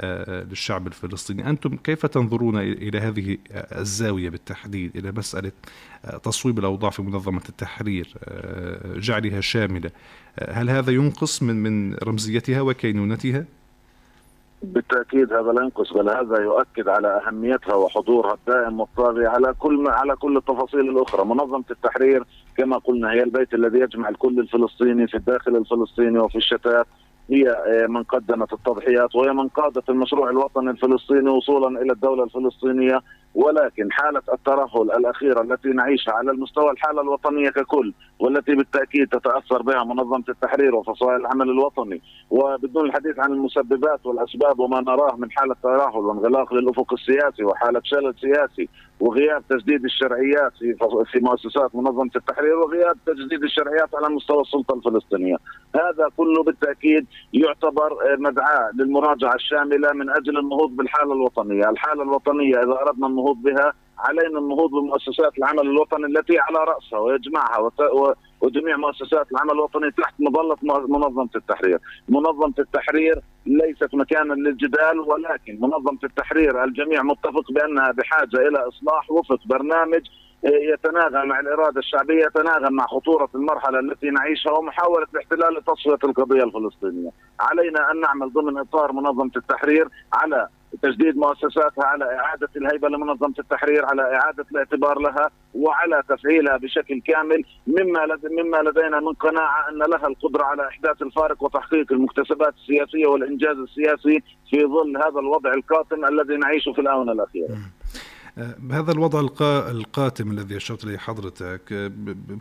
آه، للشعب الفلسطيني. أنتم كيف تنظرون إلى هذه الزاوية بالتحديد إلى مسألة آه، تصويب الأوضاع في منظمة التحرير آه، جعلها شاملة؟ هل هذا ينقص من من رمزيتها وكينونتها؟ بالتأكيد هذا لا ينقص بل هذا يؤكد على أهميتها وحضورها الدائم والطاغي على كل على كل التفاصيل الأخرى، منظمة التحرير كما قلنا هي البيت الذي يجمع الكل الفلسطيني في الداخل الفلسطيني وفي الشتات هي آه، من قدمت التضحيات وهي من قادت المشروع الوطني الفلسطيني وصولا إلى الدولة الفلسطينية. ولكن حالة الترهل الأخيرة التي نعيشها على المستوى الحالة الوطنية ككل والتي بالتأكيد تتأثر بها منظمة التحرير وفصائل العمل الوطني. وبدون الحديث عن المسببات والأسباب وما نراه من حالة ترهل وانغلاق للأفق السياسي وحالة شلل سياسي وغياب تجديد الشرعيات في في مؤسسات منظمة التحرير وغياب تجديد الشرعيات على مستوى السلطة الفلسطينية، هذا كله بالتأكيد يعتبر مدعاة للمراجعة الشاملة من أجل النهوض بالحالة الوطنية، الحالة الوطنية إذا أردنا النهوض بها علينا النهوض بمؤسسات العمل الوطني التي على رأسها ويجمعها وجميع مؤسسات العمل الوطني تحت مظلة منظمة التحرير، منظمة التحرير ليست مكانا للجدال ولكن منظمة التحرير الجميع متفق بأنها بحاجة إلى إصلاح وفق برنامج يتناغم مع الإرادة الشعبية يتناغم مع خطورة المرحلة التي نعيشها ومحاولة الاحتلال لتصفية القضية الفلسطينية. علينا أن نعمل ضمن إطار منظمة التحرير على تجديد مؤسساتها على إعادة الهيبة لمنظمة التحرير على إعادة الاعتبار لها وعلى تفعيلها بشكل كامل مما مما لدينا من قناعة أن لها القدرة على إحداث الفارق وتحقيق المكتسبات السياسية والإنجاز السياسي في ظل هذا الوضع القاتم الذي نعيشه في الآونة الأخيرة. بهذا الوضع القاتم الذي أشرت إليه حضرتك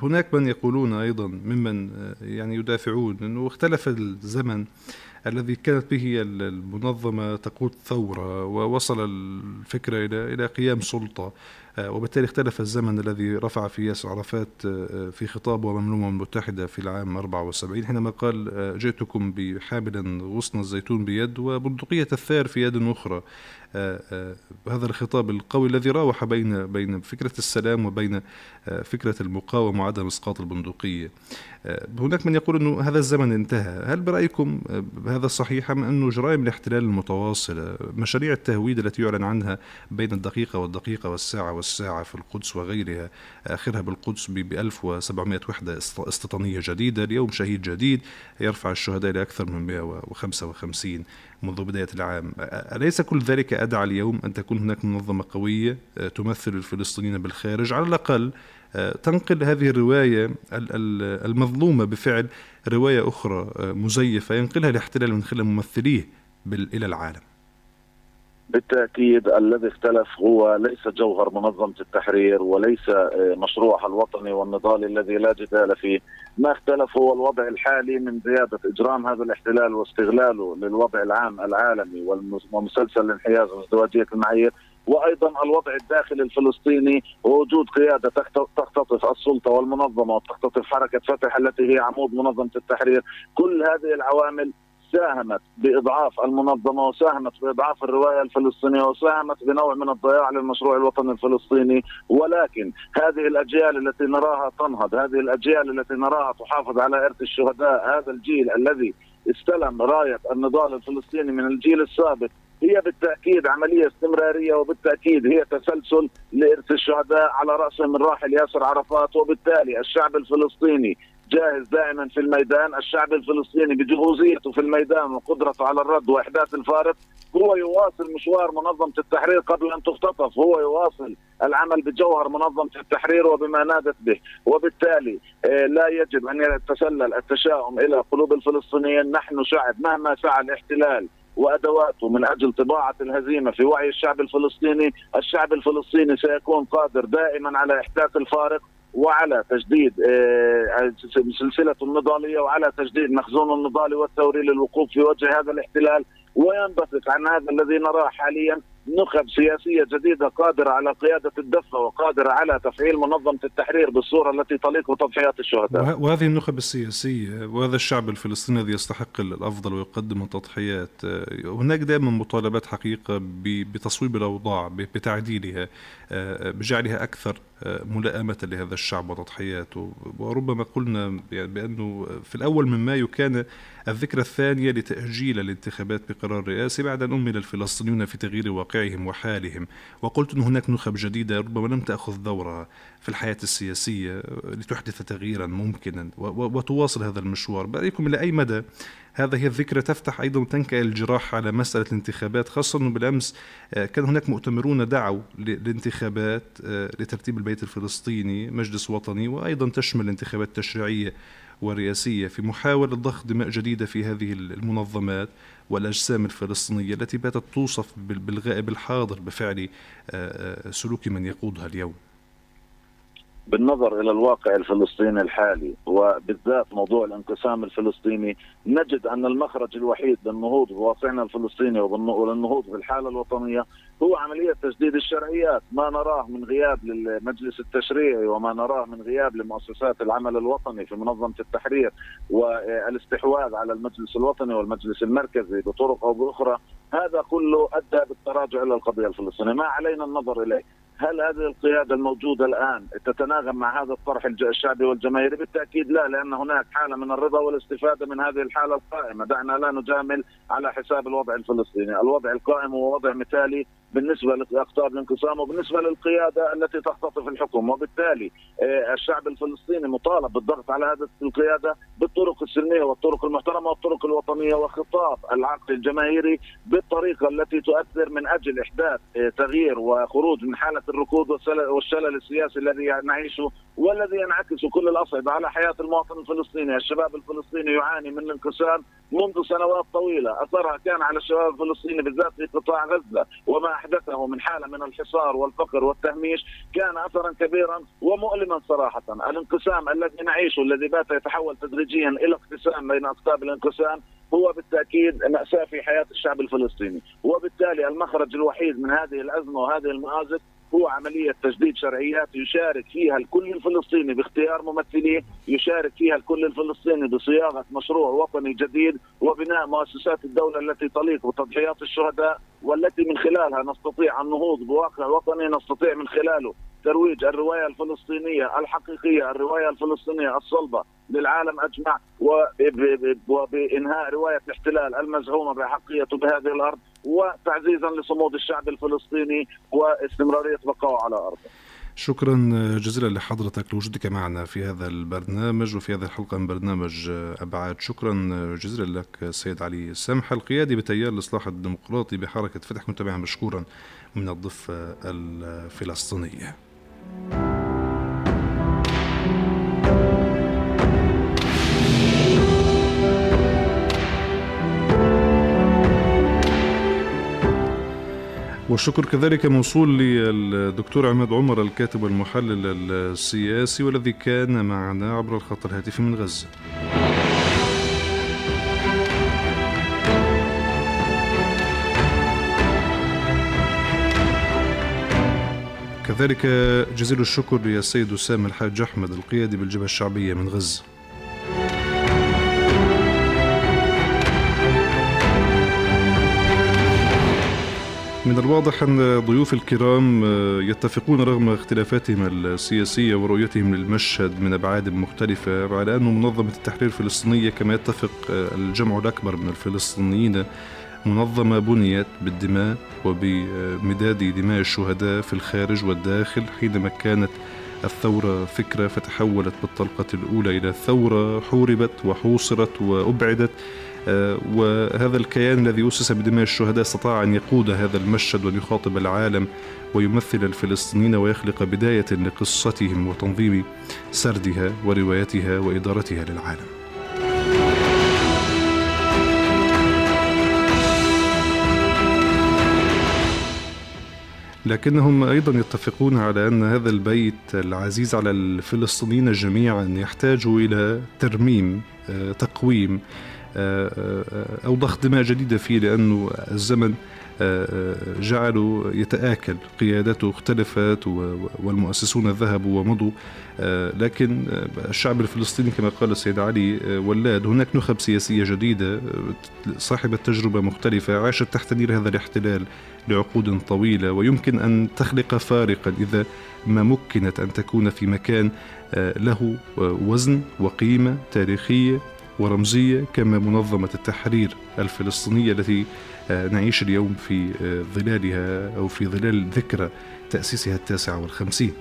هناك من يقولون أيضا ممن يعني يدافعون أنه اختلف الزمن الذي كانت به المنظمة تقود ثورة ووصل الفكرة إلى إلى قيام سلطة. آه، وبالتالي اختلف الزمن الذي رفع فيه ياسر عرفات آه، في خطابه أمام الأمم المتحدة في العام 74 حينما قال آه، جئتكم بحاملا غصن الزيتون بيد وبندقية الثار في يد أخرى. هذا الخطاب القوي الذي راوح بين بين فكرة السلام وبين فكرة المقاومة وعدم إسقاط البندقية. هناك من يقول أنه هذا الزمن انتهى. هل برأيكم هذا صحيح أم أنه جرائم الاحتلال المتواصلة مشاريع التهويد التي يعلن عنها بين الدقيقة والدقيقة والساعة والساعة في القدس وغيرها آخرها بالقدس ب 1700 وحدة استيطانية جديدة اليوم شهيد جديد يرفع الشهداء إلى أكثر من 155 منذ بداية العام. أليس كل ذلك أدعى اليوم أن تكون هناك منظمة قوية تمثل الفلسطينيين بالخارج؟ على الأقل تنقل هذه الرواية المظلومة بفعل رواية أخرى مزيفة ينقلها الاحتلال من خلال ممثليه إلى العالم. بالتأكيد الذي اختلف هو ليس جوهر منظمه التحرير وليس آه، مشروعها الوطني والنضال الذي لا جدال فيه، ما اختلف هو الوضع الحالي من زيادة إجرام هذا الاحتلال واستغلاله للوضع العام العالمي ومسلسل الانحياز وازدواجية المعايير وأيضا الوضع الداخلي الفلسطيني ووجود قيادة تختطف السلطة والمنظمة وتختطف حركة فتح التي هي عمود منظمة التحرير، كل هذه العوامل ساهمت بإضعاف المنظمة وساهمت بإضعاف الرواية الفلسطينية وساهمت بنوع من الضياع للمشروع الوطني الفلسطيني. ولكن هذه الأجيال التي نراها تنهض، هذه الأجيال التي نراها تحافظ على إرث الشهداء، هذا الجيل الذي استلم راية النضال الفلسطيني من الجيل السابق هي بالتأكيد عملية استمرارية وبالتأكيد هي تسلسل لإرث الشهداء على راسهم الراحل ياسر عرفات وبالتالي الشعب الفلسطيني جاهز دائما في الميدان. الشعب الفلسطيني بجهوزيته في الميدان وقدرته على الرد وإحداث الفارق. هو يواصل مشوار منظمة التحرير قبل أن تختطف. هو يواصل العمل بجوهر منظمة التحرير وبما نادت به. وبالتالي آه، لا يجب أن يتسلل التشاؤم إلى قلوب الفلسطينيين. نحن شعب مهما فعل الاحتلال وأدواته من أجل طباعة الهزيمه في وعي الشعب الفلسطيني، الشعب الفلسطيني سيكون قادر دائما على إحداث الفارق وعلى تجديد سلسلة النضالية وعلى تجديد مخزون النضالي والثوري للوقوف في وجه هذا الاحتلال. وينبثق عن هذا الذي نراه حاليا نخب سياسية جديدة قادرة على قيادة الدفة وقادرة على تفعيل منظمة التحرير بالصورة التي تليق بتضحيات الشهداء. وهذه النخب السياسية وهذا الشعب الفلسطيني الذي يستحق الأفضل ويقدم التضحيات هناك دائما مطالبات حقيقة بتصويب الأوضاع بتعديلها بجعلها أكثر ملائمة لهذا الشعب وتضحياته. وربما قلنا يعني بأنه في الأول من مايو كان الذكرى الثانية لتأجيل الانتخابات بقرار رئاسي بعد أن أمل الفلسطينيون في تغيير واقع واقعهم وحالهم. وقلت أن هناك نخب جديدة ربما لم تأخذ دورها في الحياة السياسية لتحدث تغييرا ممكنا وتواصل هذا المشوار. برأيكم إلى أي مدى هذه الذكرى تفتح أيضا تنكأ الجراح على مسألة الانتخابات خاصة أنه بالأمس آه، كان هناك مؤتمرون دعوا للانتخابات آه، لترتيب البيت الفلسطيني مجلس وطني وأيضا تشمل انتخابات تشريعية ورئاسية في محاولة ضخ دماء جديدة في هذه المنظمات والأجسام الفلسطينية التي باتت توصف بالغائب الحاضر بفعل آه، سلوك من يقودها اليوم. بالنظر إلى الواقع الفلسطيني الحالي وبالذات موضوع الانقسام الفلسطيني نجد أن المخرج الوحيد للنهوض بواقعنا الفلسطيني وللنهوض بالحاله الوطنية هو عملية تجديد الشرعيات، ما نراه من غياب للمجلس التشريعي وما نراه من غياب لمؤسسات العمل الوطني في منظمة التحرير والاستحواذ على المجلس الوطني والمجلس المركزي بطرق أو بأخرى، هذا كله أدى بالتراجع إلى القضية الفلسطينية، ما علينا النظر إليه، هل هذه القيادة الموجودة الآن تتناغم مع هذا الطرح الشعبي والجماهيري؟ بالتأكيد لا لأن هناك حالة من الرضا والاستفادة من هذه الحالة القائمة، دعنا لا نجامل على حساب الوضع الفلسطيني، الوضع القائم هو وضع مثالي بالنسبة لإقطاب الانقسام وبالنسبة للقيادة التي تختطف الحكم. وبالتالي آه، الشعب الفلسطيني مطالب بالضغط على هذه القيادة بالطرق السلمية والطرق المحترمة والطرق الوطنية وخطاب العقل الجماهيري بالطريقة التي تؤثر من أجل إحداث آه، تغيير وخروج من حالة الركود والشلل السياسي الذي نعيشه والذي ينعكس كل الأصعدة على حياة المواطن الفلسطيني، الشباب الفلسطيني يعاني من الانقسام منذ سنوات طويلة، أثرها كان على الشباب الفلسطيني بالذات في قطاع غزة وما أحدثه من حالة من الحصار والفقر والتهميش كان اثرا كبيرا ومؤلما صراحة، الانقسام الذي نعيشه الذي بات يتحول تدريجيا إلى اقتسام بين اقطاب الانقسام هو بالتأكيد مأساة في حياة الشعب الفلسطيني، وبالتالي المخرج الوحيد من هذه الأزمة وهذه المآزق هو عملية تجديد شرعيات يشارك فيها الكل الفلسطيني باختيار ممثليه يشارك فيها الكل الفلسطيني بصياغة مشروع وطني جديد وبناء مؤسسات الدولة التي تليق بتضحيات الشهداء والتي من خلالها نستطيع النهوض بواقع وطني نستطيع من خلاله ترويج الرواية الفلسطينية الحقيقية الرواية الفلسطينية الصلبة للعالم أجمع وبإنهاء رواية الاحتلال المزعومة بحقيته بهذه الأرض وتعزيزا لصمود الشعب الفلسطيني واستمرارية بقائه على أرضه. شكرا جزيلا لحضرتك لوجودك معنا في هذا البرنامج وفي هذه الحلقة من برنامج أبعاد. شكرا جزيلا لك سيد علي سمح القيادي بتيار الإصلاح الديمقراطي بحركة فتح متابعا مشكورا من الضفة الفلسطينية. والشكر كذلك موصول للدكتور عماد عمر الكاتب والمحلل السياسي والذي كان معنا عبر الخط الهاتفي من غزة. كذلك جزيل الشكر للسيد أسامة الحاج أحمد القيادي بالجبهة الشعبية من غزة. من الواضح أن ضيوف الكرام يتفقون رغم اختلافاتهم السياسية ورؤيتهم للمشهد من أبعاد مختلفة على أن منظمة التحرير الفلسطينية كما يتفق الجمع الأكبر من الفلسطينيين منظمة بنيت بالدماء وبمداد دماء الشهداء في الخارج والداخل حينما كانت الثورة فكرة فتحولت بالطلقة الأولى إلى ثورة حوربت وحوصرت وأبعدت. آه، وهذا الكيان الذي أسس بدماء الشهداء استطاع أن يقود هذا المشهد وأن يخاطب العالم ويمثل الفلسطينيين ويخلق بداية لقصتهم وتنظيم سردها وروايتها وإدارتها للعالم. لكنهم أيضا يتفقون على أن هذا البيت العزيز على الفلسطينيين جميعا يحتاج إلى ترميم آه، تقويم آه، آه، أو ضخ دماء جديدة فيه لأنه الزمن جعلوا يتآكل. قيادته اختلفت والمؤسسون ذهبوا ومضوا لكن الشعب الفلسطيني كما قال السيد علي ولاد. هناك نخب سياسية جديدة صاحبة تجربة مختلفة عاشت تحت نير هذا الاحتلال لعقود طويلة ويمكن أن تخلق فارقا إذا ما مكنت أن تكون في مكان له وزن وقيمة تاريخية ورمزية كما منظمة التحرير الفلسطينية التي آه، نعيش اليوم في آه، ظلالها أو في ظلال ذكرى تأسيسها التاسعة والخمسين.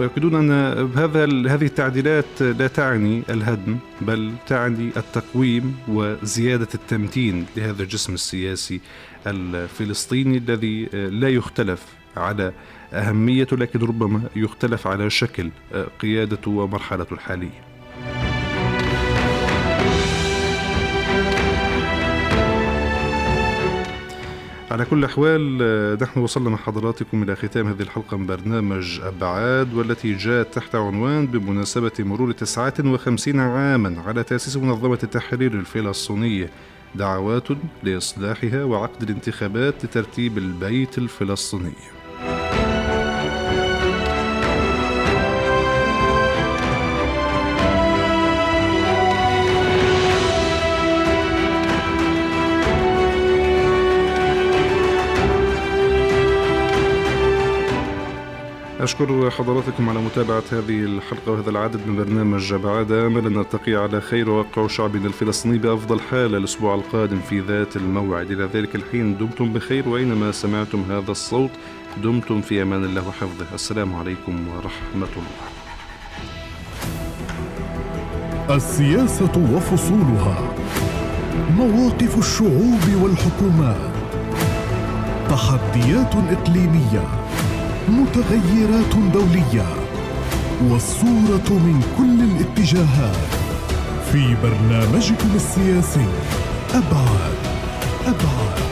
ويؤكدون أن هذا هذه التعديلات لا تعني الهدم بل تعني التقويم وزيادة التمتين لهذا الجسم السياسي الفلسطيني الذي لا يختلف على أهميته لكن ربما يختلف على شكل قيادته ومرحلته الحالية. على كل الأحوال آه، نحن وصلنا مع حضراتكم إلى ختام هذه الحلقة من برنامج أبعاد والتي جاءت تحت عنوان بمناسبة مرور 59 عاما على تأسيس منظمة التحرير الفلسطينية دعوات لإصلاحها وعقد الانتخابات لترتيب البيت الفلسطيني. أشكر حضراتكم على متابعة هذه الحلقة وهذا العدد من برنامج بعد أمل. أن نلتقي على خير وواقع شعبنا الفلسطيني بأفضل حال الأسبوع القادم في ذات الموعد. إلى ذلك الحين دمتم بخير وأينما سمعتم هذا الصوت دمتم في أمان الله وحفظه. السلام عليكم ورحمة الله. السياسة وفصولها. مواقف الشعوب والحكومات. تحديات إقليمية. متغيرات دولية والصورة من كل الاتجاهات في برنامجكم السياسي. أبعاد أبعاد.